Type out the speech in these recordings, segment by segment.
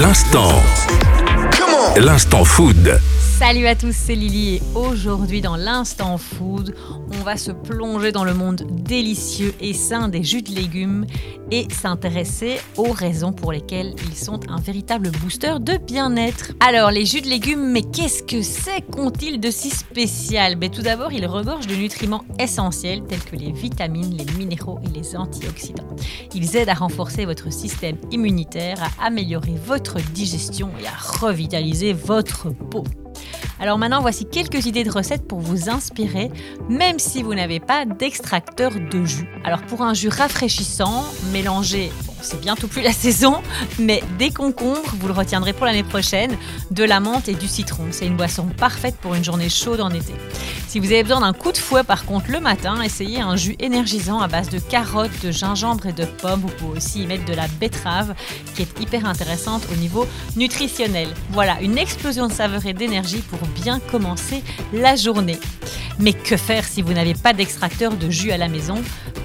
L'instant. L'instant food. Salut à tous, c'est Lily et aujourd'hui dans l'instant food, on va se plonger dans le monde délicieux et sain des jus de légumes et s'intéresser aux raisons pour lesquelles ils sont un véritable booster de bien-être. Alors les jus de légumes, mais qu'est-ce que c'est qu'ont-ils de si spécial? Mais Tout d'abord, ils regorgent de nutriments essentiels tels que les vitamines, les minéraux et les antioxydants. Ils aident à renforcer votre système immunitaire, à améliorer votre digestion et à revitaliser votre peau. Alors maintenant, voici quelques idées de recettes pour vous inspirer, même si vous n'avez pas d'extracteur de jus. Alors pour un jus rafraîchissant, mélangez, bon, c'est bientôt plus la saison, mais des concombres, vous le retiendrez pour l'année prochaine, de la menthe et du citron. C'est une boisson parfaite pour une journée chaude en été. Si vous avez besoin d'un coup de fouet par contre le matin, essayez un jus énergisant à base de carottes, de gingembre et de pommes. Vous pouvez aussi y mettre de la betterave qui est hyper intéressante au niveau nutritionnel. Voilà, une explosion de saveur et d'énergie pour bien commencer la journée. Mais que faire si vous n'avez pas d'extracteur de jus à la maison?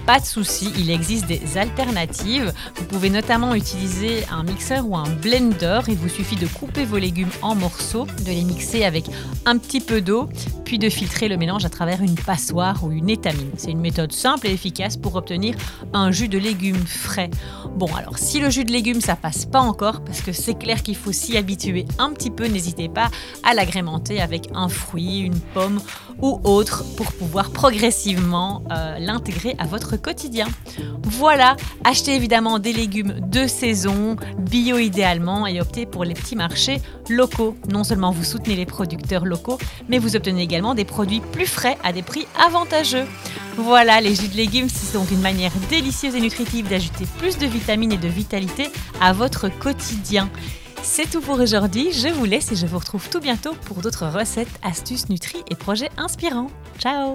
Pas de souci, il existe des alternatives. Vous pouvez notamment utiliser un mixeur ou un blender. Il vous suffit de couper vos légumes en morceaux, de les mixer avec un petit peu d'eau, puis de filtrer le mélange à travers une passoire ou une étamine. C'est une méthode simple et efficace pour obtenir un jus de légumes frais. Bon, alors si le jus de légumes ça passe pas encore, parce que c'est clair qu'il faut s'y habituer un petit peu, n'hésitez pas à l'agrémenter avec un fruit, une pomme ou autre pour pouvoir progressivement euh, l'intégrer à votre quotidien. Voilà, achetez évidemment des légumes de saison, bio idéalement, et optez pour les petits marchés locaux. Non seulement vous soutenez les producteurs locaux, mais vous obtenez également des produits plus frais à des prix avantageux. Voilà, les jus de légumes, c'est donc une manière délicieuse et nutritive d'ajouter plus de vitamines et de vitalité à votre quotidien. C'est tout pour aujourd'hui, je vous laisse et je vous retrouve tout bientôt pour d'autres recettes, astuces, nutri et projets inspirants. Ciao